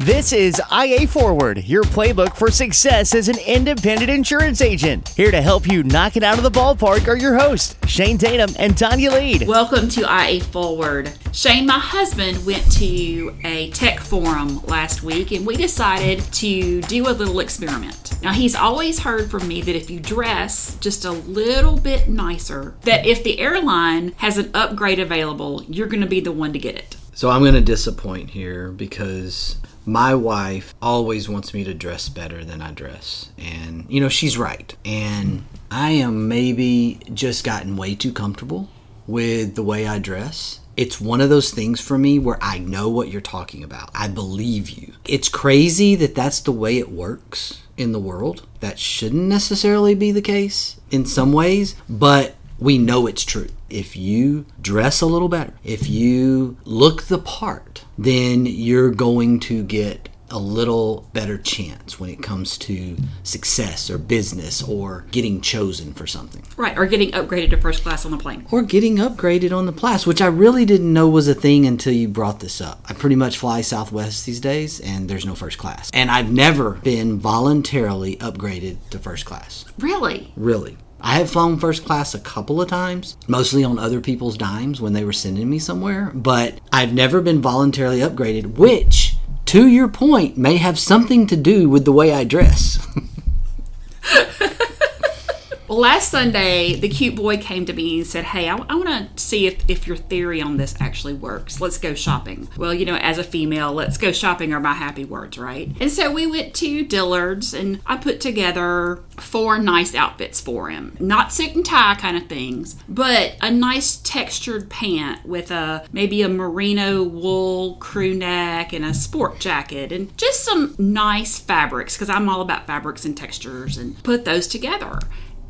This is IA Forward, your playbook for success as an independent insurance agent. Here to help you knock it out of the ballpark are your hosts, Shane Tatum and Tonya Lead. Welcome to IA Forward. Shane, my husband, went to a tech forum last week and we decided to do a little experiment. Now, he's always heard from me that if you dress just a little bit nicer, that if the airline has an upgrade available, you're going to be the one to get it. So I'm going to disappoint here because my wife always wants me to dress better than I dress. And, you know, she's right. And I am maybe just gotten way too comfortable with the way I dress. It's one of those things for me where I know what you're talking about. I believe you. It's crazy that that's the way it works in the world. That shouldn't necessarily be the case in some ways, but we know it's true. If you dress a little better, if you look the part, then you're going to get a little better chance when it comes to success or business or getting chosen for something. Right, or getting upgraded to first class on the plane. Or getting upgraded on the class, which I really didn't know was a thing until you brought this up. I pretty much fly Southwest these days and there's no first class. And I've never been voluntarily upgraded to first class. Really? Really. I have flown first class a couple of times, mostly on other people's dimes when they were sending me somewhere, but I've never been voluntarily upgraded, which, to your point, may have something to do with the way I dress. Last Sunday, the cute boy came to me and said, Hey, I, I want to see if, if your theory on this actually works. Let's go shopping. Well, you know, as a female, let's go shopping are my happy words, right? And so we went to Dillard's and I put together four nice outfits for him. Not suit and tie kind of things, but a nice textured pant with a maybe a merino wool crew neck and a sport jacket and just some nice fabrics because I'm all about fabrics and textures and put those together.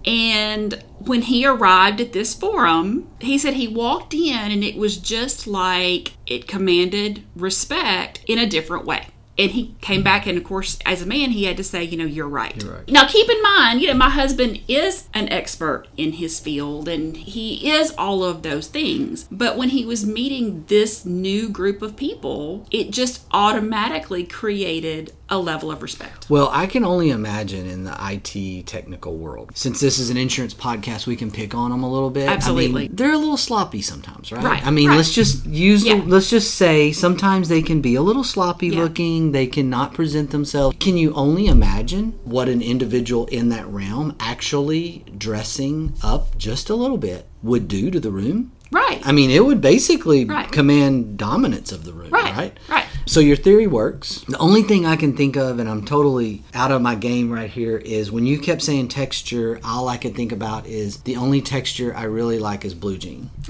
And when he arrived at this forum, he said he walked in and it was just like it commanded respect in a different way. And he came back, and of course, as a man, he had to say, you know, you're right. You're right. Now, keep in mind, you know, my husband is an expert in his field and he is all of those things. But when he was meeting this new group of people, it just automatically created a level of respect. Well, I can only imagine in the IT technical world. Since this is an insurance podcast, we can pick on them a little bit. I Absolutely. mean, they're a little sloppy sometimes, right? Right, I mean, right. let's just use Yeah. the, let's just say sometimes they can be a little sloppy Yeah. looking, they cannot present themselves. Can you only imagine what an individual in that realm actually dressing up just a little bit would do to the room? Right. I mean, it would basically Right. command dominance of the room, Right, right? right. So your theory works. The only thing I can think of, and I'm totally out of my game right here, is when you kept saying texture, all I could think about is the only texture I really like is blue jean.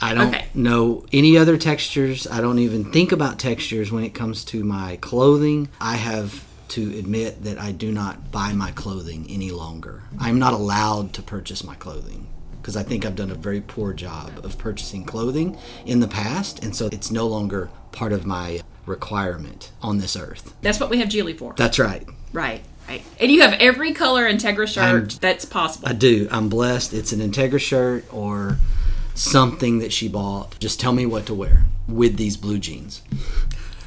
I don't Okay. know any other textures. I don't even think about textures when it comes to my clothing. I have to admit that I do not buy my clothing any longer. I'm not allowed to purchase my clothing because I think I've done a very poor job of purchasing clothing in the past, and so it's no longer part of my requirement on this earth. That's what we have Julie for. That's right. Right, right. And you have every color Integra shirt I'm- that's possible. I do. I'm blessed. It's an Integra shirt or something that she bought. Just tell me what to wear with these blue jeans.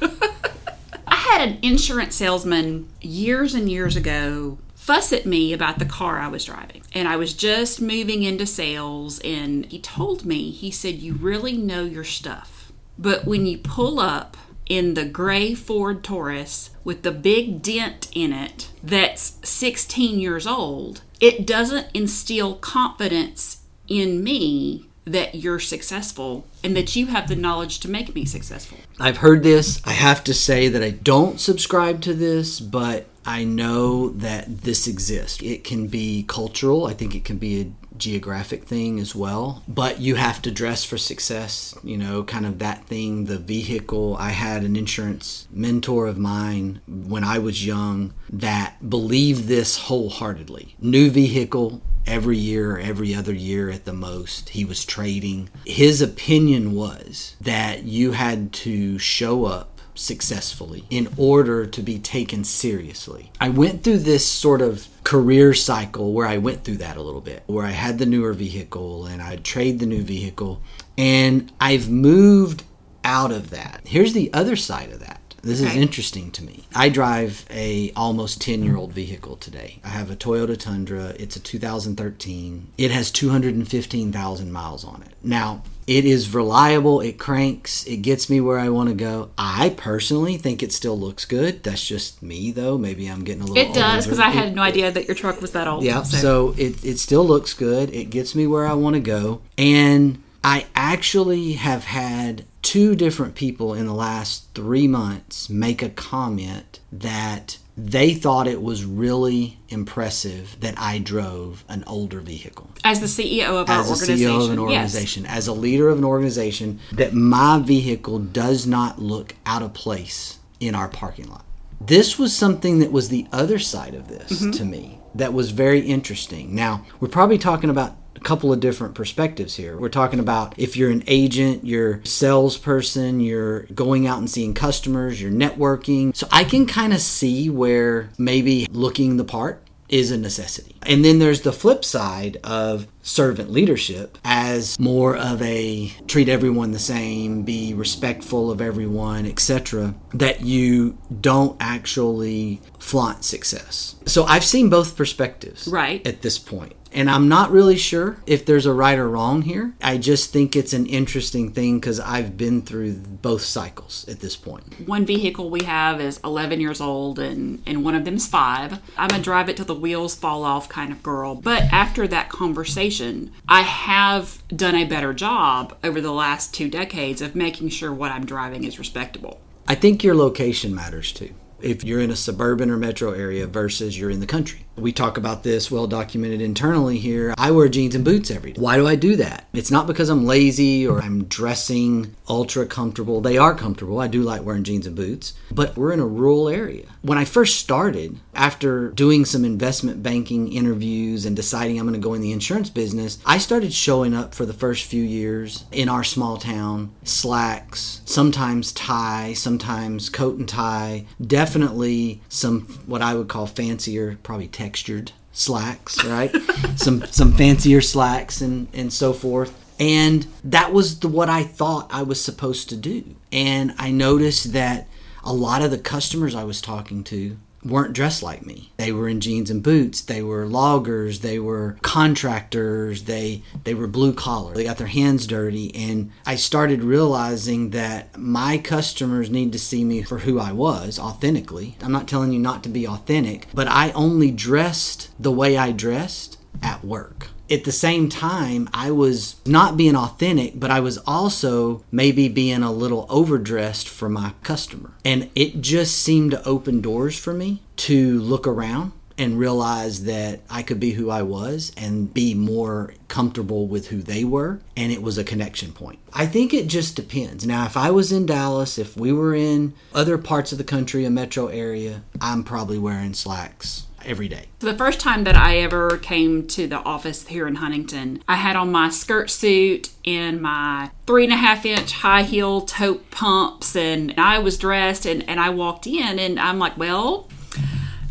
I had an insurance salesman years and years ago fuss at me about the car I was driving. And I was just moving into sales, and he told me, he said, You really know your stuff. But when you pull up in the gray Ford Taurus with the big dent in it that's 16 years old, it doesn't instill confidence in me that you're successful and that you have the knowledge to make me successful. I've heard this. I have to say that I don't subscribe to this, but I know that this exists. It can be cultural. I think it can be a geographic thing as well. But you have to dress for success, you know, kind of that thing, the vehicle. I had an insurance mentor of mine when I was young that believed this wholeheartedly. New vehicle, every year or every other year at the most. He was trading. His opinion was that you had to show up successfully in order to be taken seriously. I went through this sort of career cycle where I went through that a little bit, where I had the newer vehicle and I'd trade the new vehicle. And I've moved out of that. Here's the other side of that. This is Okay. interesting to me. I drive a almost 10 year old vehicle today. I have a Toyota Tundra. It's a 2013. It has 215,000 miles on it. Now, it is reliable. It cranks. It gets me where I want to go. I personally think it still looks good. That's just me, though. Maybe I'm getting a little. Bit. It does because. I had no idea that your truck was that old. Yeah, so it, it still looks good. It gets me where I want to go. And I actually have had two different people in the last three months make a comment that they thought it was really impressive that I drove an older vehicle as the CEO of our as a organization, CEO of an yes. organization, as a leader of an organization, that my vehicle does not look out of place in our parking lot. This was something that was the other side of this Mm-hmm. to me that was very interesting. Now, we're probably talking about a couple of different perspectives here. We're talking about if you're an agent, you're a salesperson, you're going out and seeing customers, you're networking. So I can kind of see where maybe looking the part is a necessity. And then there's the flip side of servant leadership as more of a treat everyone the same, be respectful of everyone, etc. that you don't actually flaunt success. So I've seen both perspectives Right. at this point. And I'm not really sure if there's a right or wrong here. I just think it's an interesting thing because I've been through both cycles at this point. One vehicle we have is 11 years old, and, and one of them's five. I'm a drive it till the wheels fall off kind of girl. But after that conversation, I have done a better job over the last two decades of making sure what I'm driving is respectable. I think your location matters too. If you're in a suburban or metro area versus you're in the country. We talk about this well documented internally here. I wear jeans and boots every day. Why do I do that? It's not because I'm lazy or I'm dressing ultra comfortable. They are comfortable. I do like wearing jeans and boots, but we're in a rural area. When I first started, after doing some investment banking interviews and deciding I'm going to go in the insurance business, I started showing up for the first few years in our small town, slacks, sometimes tie, sometimes coat and tie, definitely some what I would call fancier, probably textured slacks, right? some some fancier slacks and and so forth. And that was the, what I thought I was supposed to do. And I noticed that a lot of the customers I was talking to weren't dressed like me. They were in jeans and boots. They were loggers. They were contractors. They they were blue collar. They got their hands dirty. And I started realizing that my customers need to see me for who I was authentically. I'm not telling you not to be authentic, but I only dressed the way I dressed at work at the same time, I was not being authentic, but I was also maybe being a little overdressed for my customer. And it just seemed to open doors for me to look around and realize that I could be who I was and be more comfortable with who they were. And it was a connection point. I think it just depends. Now, if I was in Dallas, if we were in other parts of the country, a metro area, I'm probably wearing slacks every day. The first time that I ever came to the office here in Huntington, I had on my skirt suit and my three and a half inch high heel taupe pumps, and I was dressed, and, and I walked in, and I'm like, well,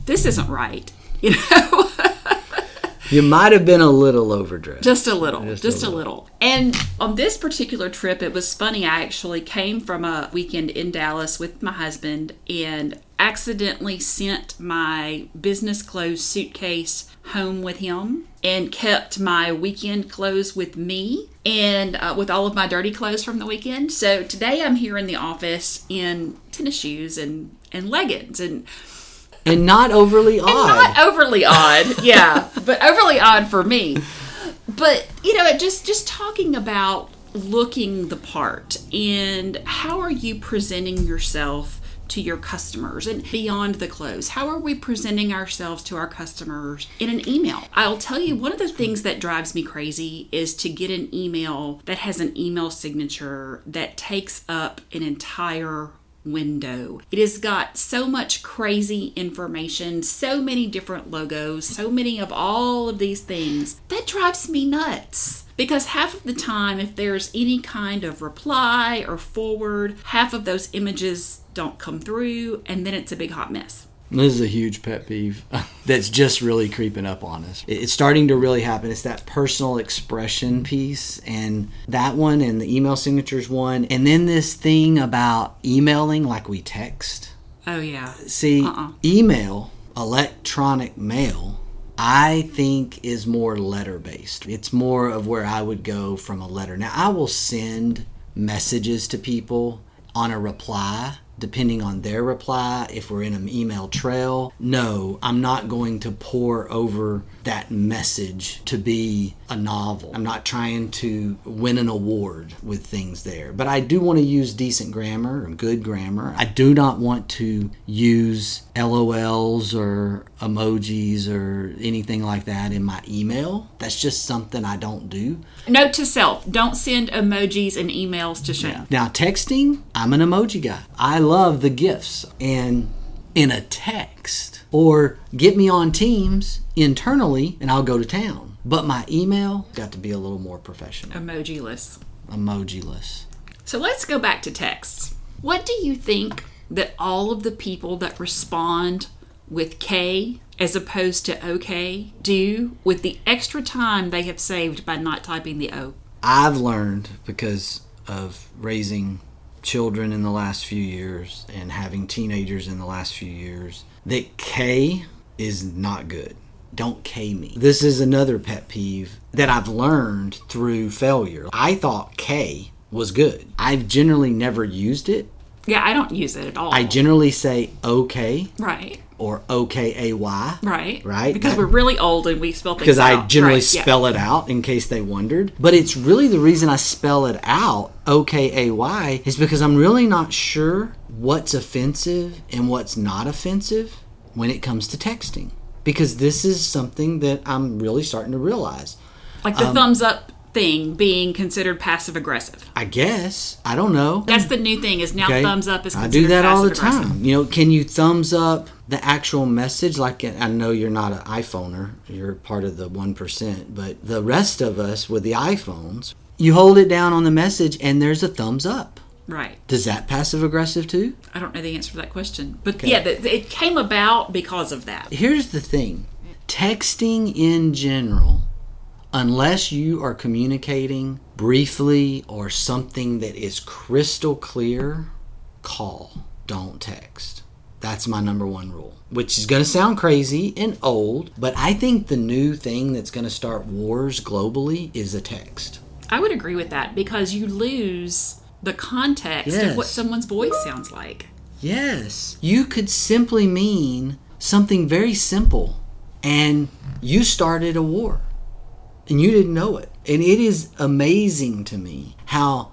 this isn't right. You know, You might have been a little overdressed. just a little, Just just, a a, little. And on this particular trip, it was funny. I actually came from a weekend in Dallas with my husband and accidentally sent my business clothes suitcase home with him and kept my weekend clothes with me and uh, with all of my dirty clothes from the weekend. So today I'm here in the office in tennis shoes and, and leggings and and not overly odd. not overly odd yeah but overly odd for me but you know just just talking about looking the part and how are you presenting yourself to your customers and beyond the clothes how are we presenting ourselves to our customers in an email i'll tell you one of the things that drives me crazy is to get an email that has an email signature that takes up an entire window. It has got so much crazy information, so many different logos, so many of all of these things. That drives me nuts. Because half of the time, if there's any kind of reply or forward, half of those images don't come through, and then it's a big hot mess. This is a huge pet peeve that's just really creeping up on us. It's starting to really happen. It's that personal expression piece, and that one, and the email signatures one, and then this thing about emailing like we text. Oh yeah. See, Uh-uh. email, electronic mail, I think is more letter based. It's more of where I would go from a letter. Now, I will send messages to people on a reply. Depending on their reply, if we're in an email trail, no, I'm not going to pour over that message to be a novel. I'm not trying to win an award with things there. But I do want to use decent grammar or good grammar. I do not want to use LOLs or emojis or anything like that in my email. That's just something I don't do. Note to self: Don't send emojis and emails to Shane. Now, texting, I'm an emoji guy. I love the gifts. And in a text, or get me on Teams internally and I'll go to town. But my email got to be a little more professional, Emojiless. emojiless. So let's go back to texts. What do you think that all of the people that respond with K as opposed to OK do with the extra time they have saved by not typing the O? I've learned because of raising children in the last few years and having teenagers in the last few years that K is not good. Don't K me. This is another pet peeve that I've learned through failure. I thought K was good. I've generally never used it. Yeah, I don't use it at all. I generally say okay right, or OKAY. A Y. Right, Right, Because we're really old and we spell things because I generally Right, yeah. spell it out in case they wondered. But it's really the reason I spell it out, O K A Y, A Y is because I'm really not sure what's offensive and what's not offensive when it comes to texting. Because this is something that I'm really starting to realize. like um, the thumbs up thing being considered passive aggressive. I guess. I don't know. That's the new thing. Is now Okay? thumbs up is I do that all the time. You know, can you thumbs up the actual message? Like, I know you're not an iPhoner, you're part of the 1%, but the rest of us with the iPhones, you hold it down on the message and there's a thumbs up. Right. Does that passive aggressive too? I don't know the answer to that question, but yeah, the, it came about because of that. Here's the thing texting in general, unless you are communicating briefly or something that is crystal clear, call, don't text. That's my number one rule, which is going to sound crazy and old, but I think the new thing that's going to start wars globally is a text. I would agree with that because you lose the context of what someone's voice sounds like. Yes. You could simply mean something very simple and you started a war and you didn't know it. And it is amazing to me how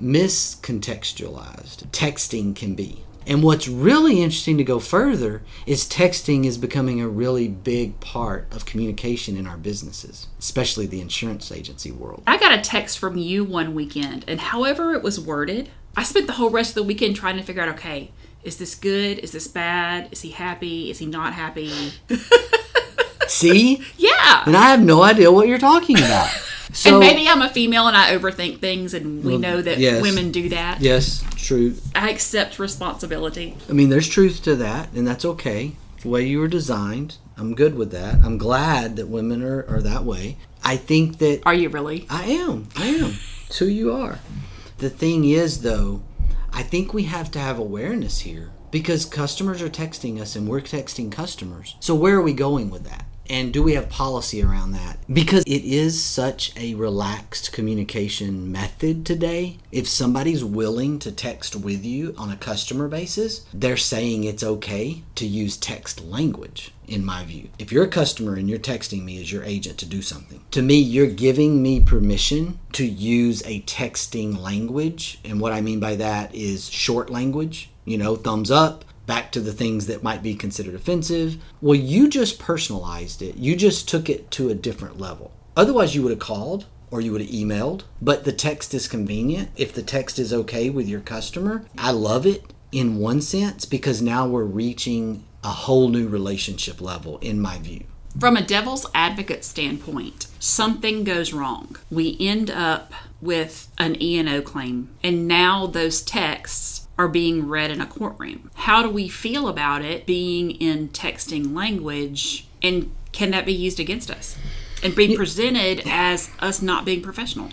miscontextualized texting can be. And what's really interesting to go further is texting is becoming a really big part of communication in our businesses, especially the insurance agency world. I got a text from you one weekend, and however it was worded, I spent the whole rest of the weekend trying to figure out okay, is this good? Is this bad? Is he happy? Is he not happy? See? Yeah. And I have no idea what you're talking about. So and maybe I'm a female and I overthink things, and we know that yes. women do that. Yes, true. I accept responsibility. I mean, there's truth to that, and that's okay. The way you were designed. I'm good with that. I'm glad that women are, are that way. I think that Are you really? I am. I am. It's who you are. The thing is, though, I think we have to have awareness here because customers are texting us and we're texting customers. So, where are we going with that? And do we have policy around that? Because it is such a relaxed communication method today. If somebody's willing to text with you on a customer basis, they're saying it's okay to use text language, in my view. If you're a customer and you're texting me as your agent to do something, to me, you're giving me permission to use a texting language. And what I mean by that is short language, you know, thumbs up, back to the things that might be considered offensive. Well, you just personalized it. You just took it to a different level. Otherwise, you would have called or you would have emailed, but the text is convenient. If the text is okay with your customer, I love it in one sense because now we're reaching a whole new relationship level, in my view. From a devil's advocate standpoint, something goes wrong. We end up with an E&O claim, and now those texts are being read in a courtroom. How do we feel about it being in texting language and can that be used against us and be presented as us not being professional?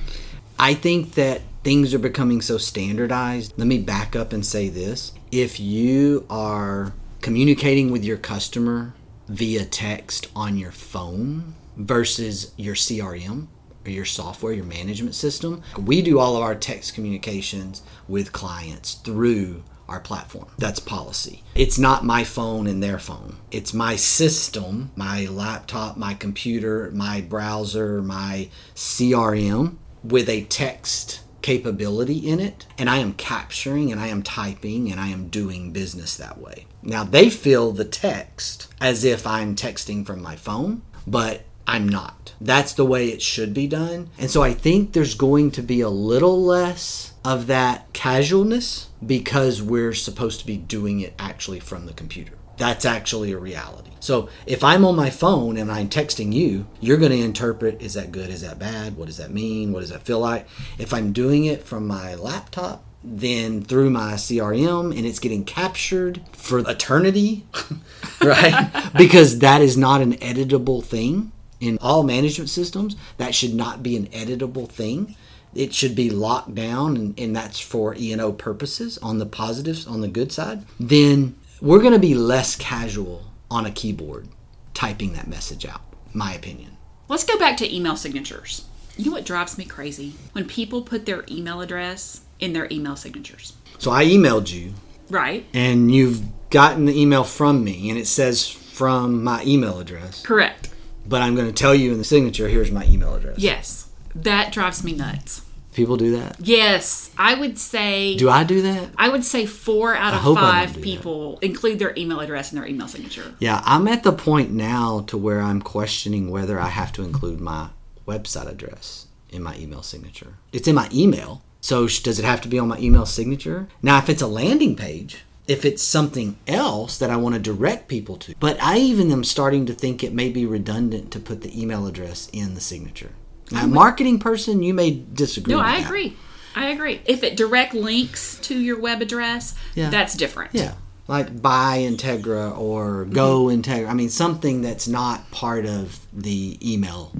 I think that things are becoming so standardized. Let me back up and say this. If you are communicating with your customer via text on your phone versus your CRM your software, your management system, we do all of our text communications with clients through our platform. That's policy. It's not my phone and their phone. It's my system, my laptop, my computer, my browser, my CRM with a text capability in it and I am capturing and I am typing and I am doing business that way. Now they feel the text as if I'm texting from my phone, but I'm not. That's the way it should be done. And so I think there's going to be a little less of that casualness because we're supposed to be doing it actually from the computer. That's actually a reality. So if I'm on my phone and I'm texting you, you're going to interpret is that good? Is that bad? What does that mean? What does that feel like? If I'm doing it from my laptop, then through my CRM and it's getting captured for eternity, right? because that is not an editable thing in all management systems. That should not be an editable thing. It should be locked down, and, and that's for E&O purposes on the positives, on the good side. Then we're going to be less casual on a keyboard typing that message out, my opinion. Let's go back to email signatures. You know what drives me crazy? When people put their email address in their email signatures. So I emailed you, Right? and you've gotten the email from me, and it says from my email address. Correct. But I'm going to tell you in the signature, here's my email address. Yes. That drives me nuts. People do that. Yes, I would say Do I do that? I would say 4 out of 5 do that. people include their email address in their email signature. Yeah, I'm at the point now to where I'm questioning whether I have to include my website address in my email signature. It's in my email, so does it have to be on my email signature? Now, if it's a landing page, if it's something else that I want to direct people to, but I even am starting to think it may be redundant to put the email address in the signature. Now, a marketing person, you may disagree. No, I that. agree. I agree. If it direct links to your web address, Yeah. that's different. Yeah. Like buy Integra or go Mm-hmm. Integra. I mean, something that's not part of the email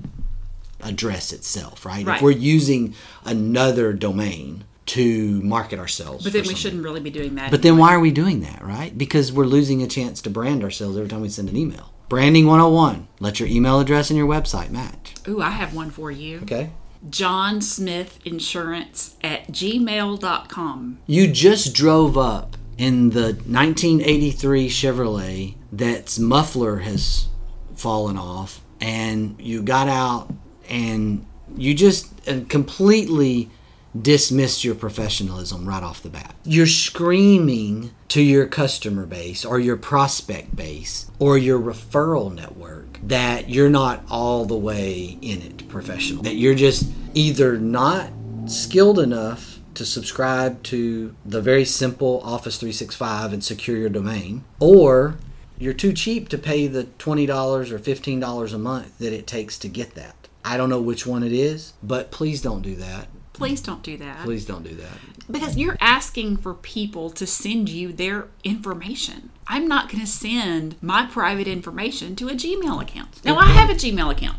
address itself, right? Right. If we're using another domain to market ourselves. But then we something. shouldn't really be doing that. But then why are we doing that, right? Because we're losing a chance to brand ourselves every time we send an email. Branding 101. Let your email address and your website match. Ooh, I have one for you. Okay. John Smith Insurance at gmail.com. You just drove up in the 1983 Chevrolet that's muffler has fallen off, and you got out and you just completely dismissed your professionalism right off the bat. You're screaming to your customer base or your prospect base or your referral network that you're not all the way in it professional, that you're just either not skilled enough to subscribe to the very simple Office 365 and secure your domain, or you're too cheap to pay the $20 or $15 a month that it takes to get that. I don't know which one it is, but please don't do that. Please don't do that. Please don't do that. Because you're asking for people to send you their information. I'm not going to send my private information to a Gmail account. Now, I have a Gmail account,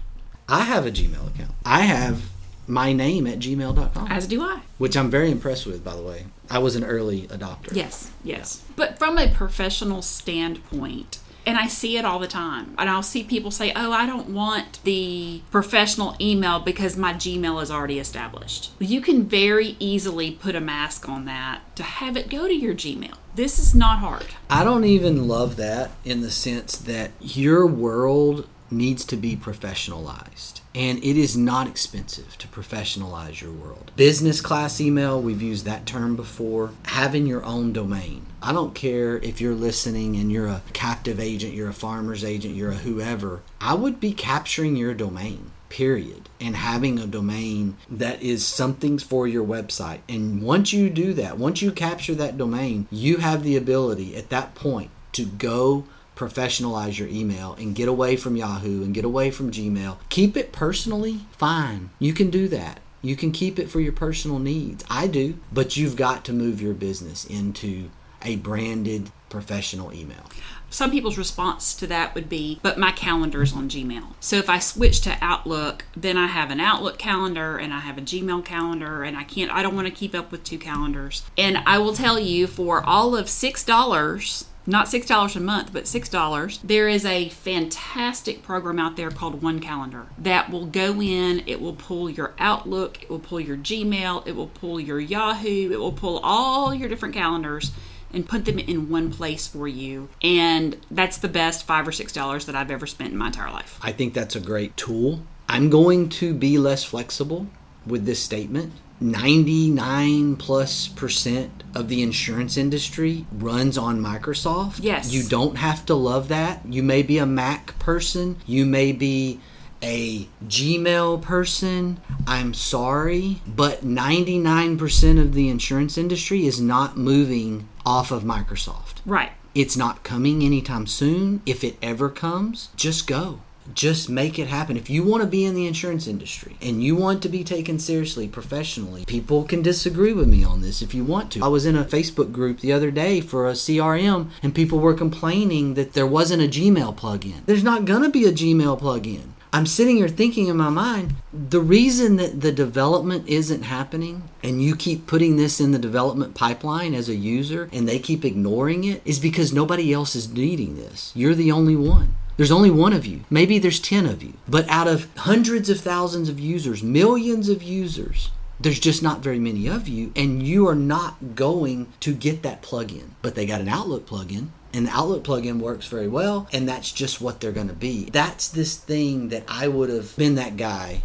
I have a Gmail account. I have my name at gmail.com, as do I. which I'm very impressed with, by the way. I was an early adopter. Yes, yes. But from a professional standpoint, and I see it all the time, and I'll see people say, Oh, I don't want the professional email because my Gmail is already established. You can very easily put a mask on that to have it go to your Gmail. This is not hard. I don't even love that in the sense that your world needs to be professionalized. And it is not expensive to professionalize your world. Business class email, we've used that term before. Having your own domain. I don't care if you're listening and you're a captive agent, you're a farmer's agent, you're a whoever. I would be capturing your domain period and having a domain that is something for your website and once you do that once you capture that domain you have the ability at that point to go professionalize your email and get away from Yahoo and get away from Gmail keep it personally fine you can do that You can keep it for your personal needs. I do. But you've got to move your business into a branded professional email. Some people's response to that would be, but my calendar is on Gmail. So if I switch to Outlook, then I have an Outlook calendar and I have a Gmail calendar, and I can't, I don't want to keep up with two calendars. And I will tell you, for all of $6, not $6 a month, but $6, there is a fantastic program out there called One Calendar that will go in, it will pull your Outlook, it will pull your Gmail, it will pull your Yahoo, it will pull all your different calendars and put them in one place for you. And that's the best five or six dollars that I've ever spent in my entire life. I think that's a great tool. I'm going to be less flexible with this statement. 99 plus percent of the insurance industry runs on Microsoft. Yes. You don't have to love that. You may be a Mac person, you may be a Gmail person. I'm sorry, but 99% of the insurance industry is not moving off of Microsoft. Right. It's not coming anytime soon. If it ever comes, just go. Just make it happen. If you want to be in the insurance industry and you want to be taken seriously professionally, people can disagree with me on this if you want to. I was in a Facebook group the other day for a CRM and people were complaining that there wasn't a Gmail plugin. There's not going to be a Gmail plugin. I'm sitting here thinking in my mind, the reason that the development isn't happening and you keep putting this in the development pipeline as a user and they keep ignoring it is because nobody else is needing this. You're the only one. There's only one of you. Maybe there's 10 of you. But out of hundreds of thousands of users, millions of users, there's just not very many of you, and you are not going to get that plugin. But they got an Outlook plugin, and the Outlook plugin works very well, and that's just what they're going to be. That's this thing that I would have been that guy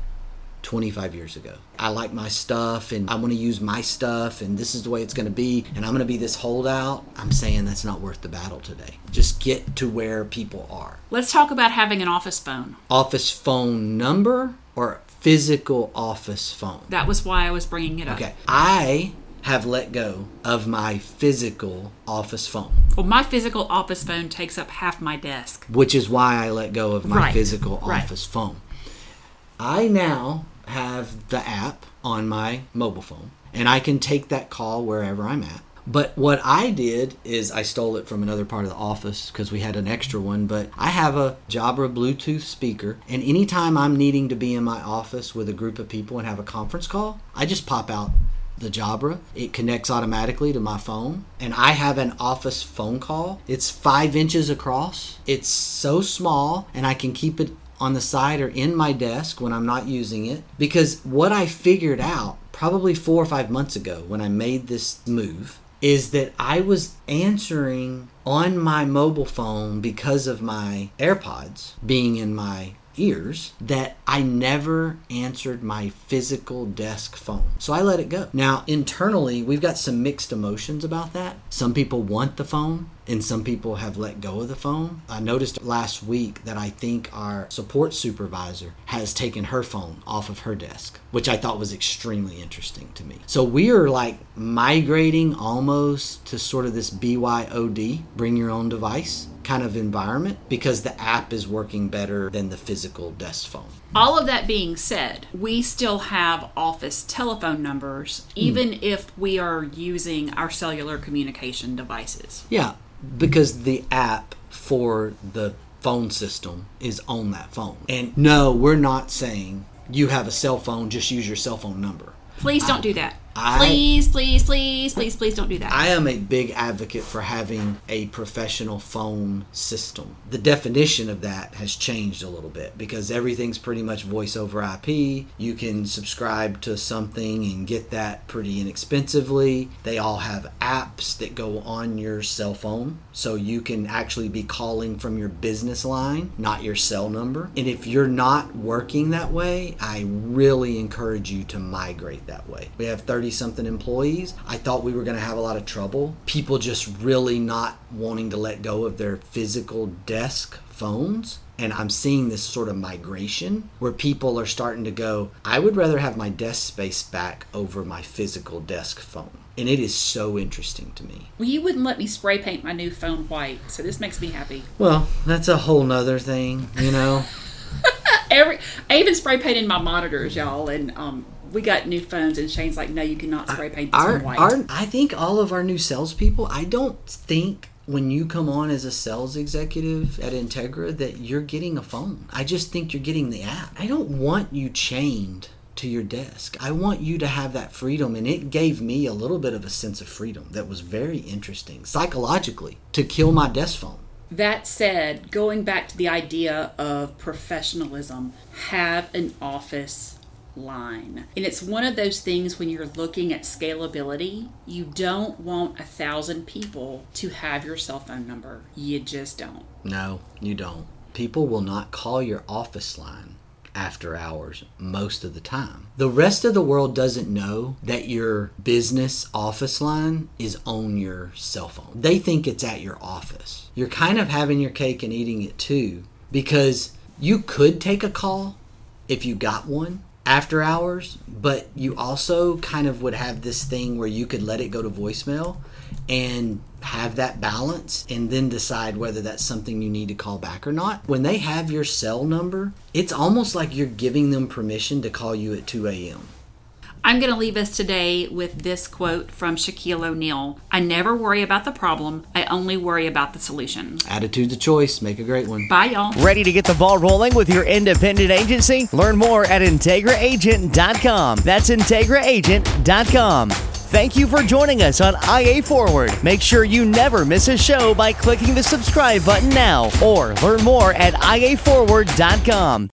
25 years ago. I like my stuff and I want to use my stuff and this is the way it's going to be and I'm going to be this holdout. I'm saying that's not worth the battle today. Just get to where people are. Let's talk about having an office phone. Office phone number or physical office phone? That was why I was bringing it up. Okay. I have let go of my physical office phone, Well, my physical office phone takes up half my desk. which is why I let go of my Right. physical Right. office phone. I now have the app on my mobile phone and I can take that call wherever I'm at. But what I did is I stole it from another part of the office because we had an extra one. But I have a Jabra Bluetooth speaker, and anytime I'm needing to be in my office with a group of people and have a conference call, I just pop out the Jabra. It connects automatically to my phone, and I have an office phone call. It's five inches across. It's so small, and I can keep it on the side or in my desk when I'm not using it. Because what I figured out probably four or five months ago when I made this move is that I was answering on my mobile phone because of my AirPods being in my ears that I never answered my physical desk phone. So I let it go. Now, internally, we've got some mixed emotions about that. Some people want the phone and some people have let go of the phone. I noticed last week that I think our support supervisor has taken her phone off of her desk, which I thought was extremely interesting to me. So we are like migrating almost to sort of this BYOD, bring your own device kind of environment because the app is working better than the physical desk phone. All of that being said, we still have office telephone numbers, hmm. even if we are using our cellular communication devices. Yeah, because the app for the phone system is on that phone. And no, we're not saying you have a cell phone, just use your cell phone number. Please don't do that. I- please, please, please, please, please don't do that. I am a big advocate for having a professional phone system. The definition of that has changed a little bit because everything's pretty much voice over IP. You can subscribe to something and get that pretty inexpensively. They all have apps that go on your cell phone so you can actually be calling from your business line, not your cell number. And if you're not working that way, I really encourage you to migrate that way. We have 30 something employees. I thought we were going to have a lot of trouble. People just really not wanting to let go of their physical desk phones. And I'm seeing this sort of migration where people are starting to go, I would rather have my desk space back over my physical desk phone. And it is so interesting to me. well, you wouldn't let me spray paint my new phone white, so this makes me happy. Well, that's a whole nother thing, you know? Every I even spray painted my monitors, y'all, and um, we got new phones, and Shane's like, no, you cannot spray paint this our, one white. our, I think all of our new salespeople, I don't think when you come on as a sales executive at Integra that you're getting a phone. I just think you're getting the app. I don't want you chained to your desk. I want you to have that freedom, and it gave me a little bit of a sense of freedom that was very interesting psychologically to kill my desk phone. That said, going back to the idea of professionalism, have an office line. And it's one of those things when you're looking at scalability, you don't want a thousand people to have your cell phone number. You just don't. No, you don't. People will not call your office line after hours most of the time. The rest of the world doesn't know that your business office line is on your cell phone. They think it's at your office. You're kind of having your cake and eating it too because you could take a call if you got one after hours, but you also kind of would have this thing where you could let it go to voicemail and have that balance and then decide whether that's something you need to call back or not. When they have your cell number, it's almost like you're giving them permission to call you at 2 a.m. I'm going to leave us today with this quote from Shaquille O'Neal I never worry about the problem, I only worry about the solution. Attitude's a choice. Make a great one. Bye, y'all. Ready to get the ball rolling with your independent agency? Learn more at IntegraAgent.com. That's IntegraAgent.com. Thank you for joining us on IA Forward. Make sure you never miss a show by clicking the subscribe button now or learn more at IAForward.com.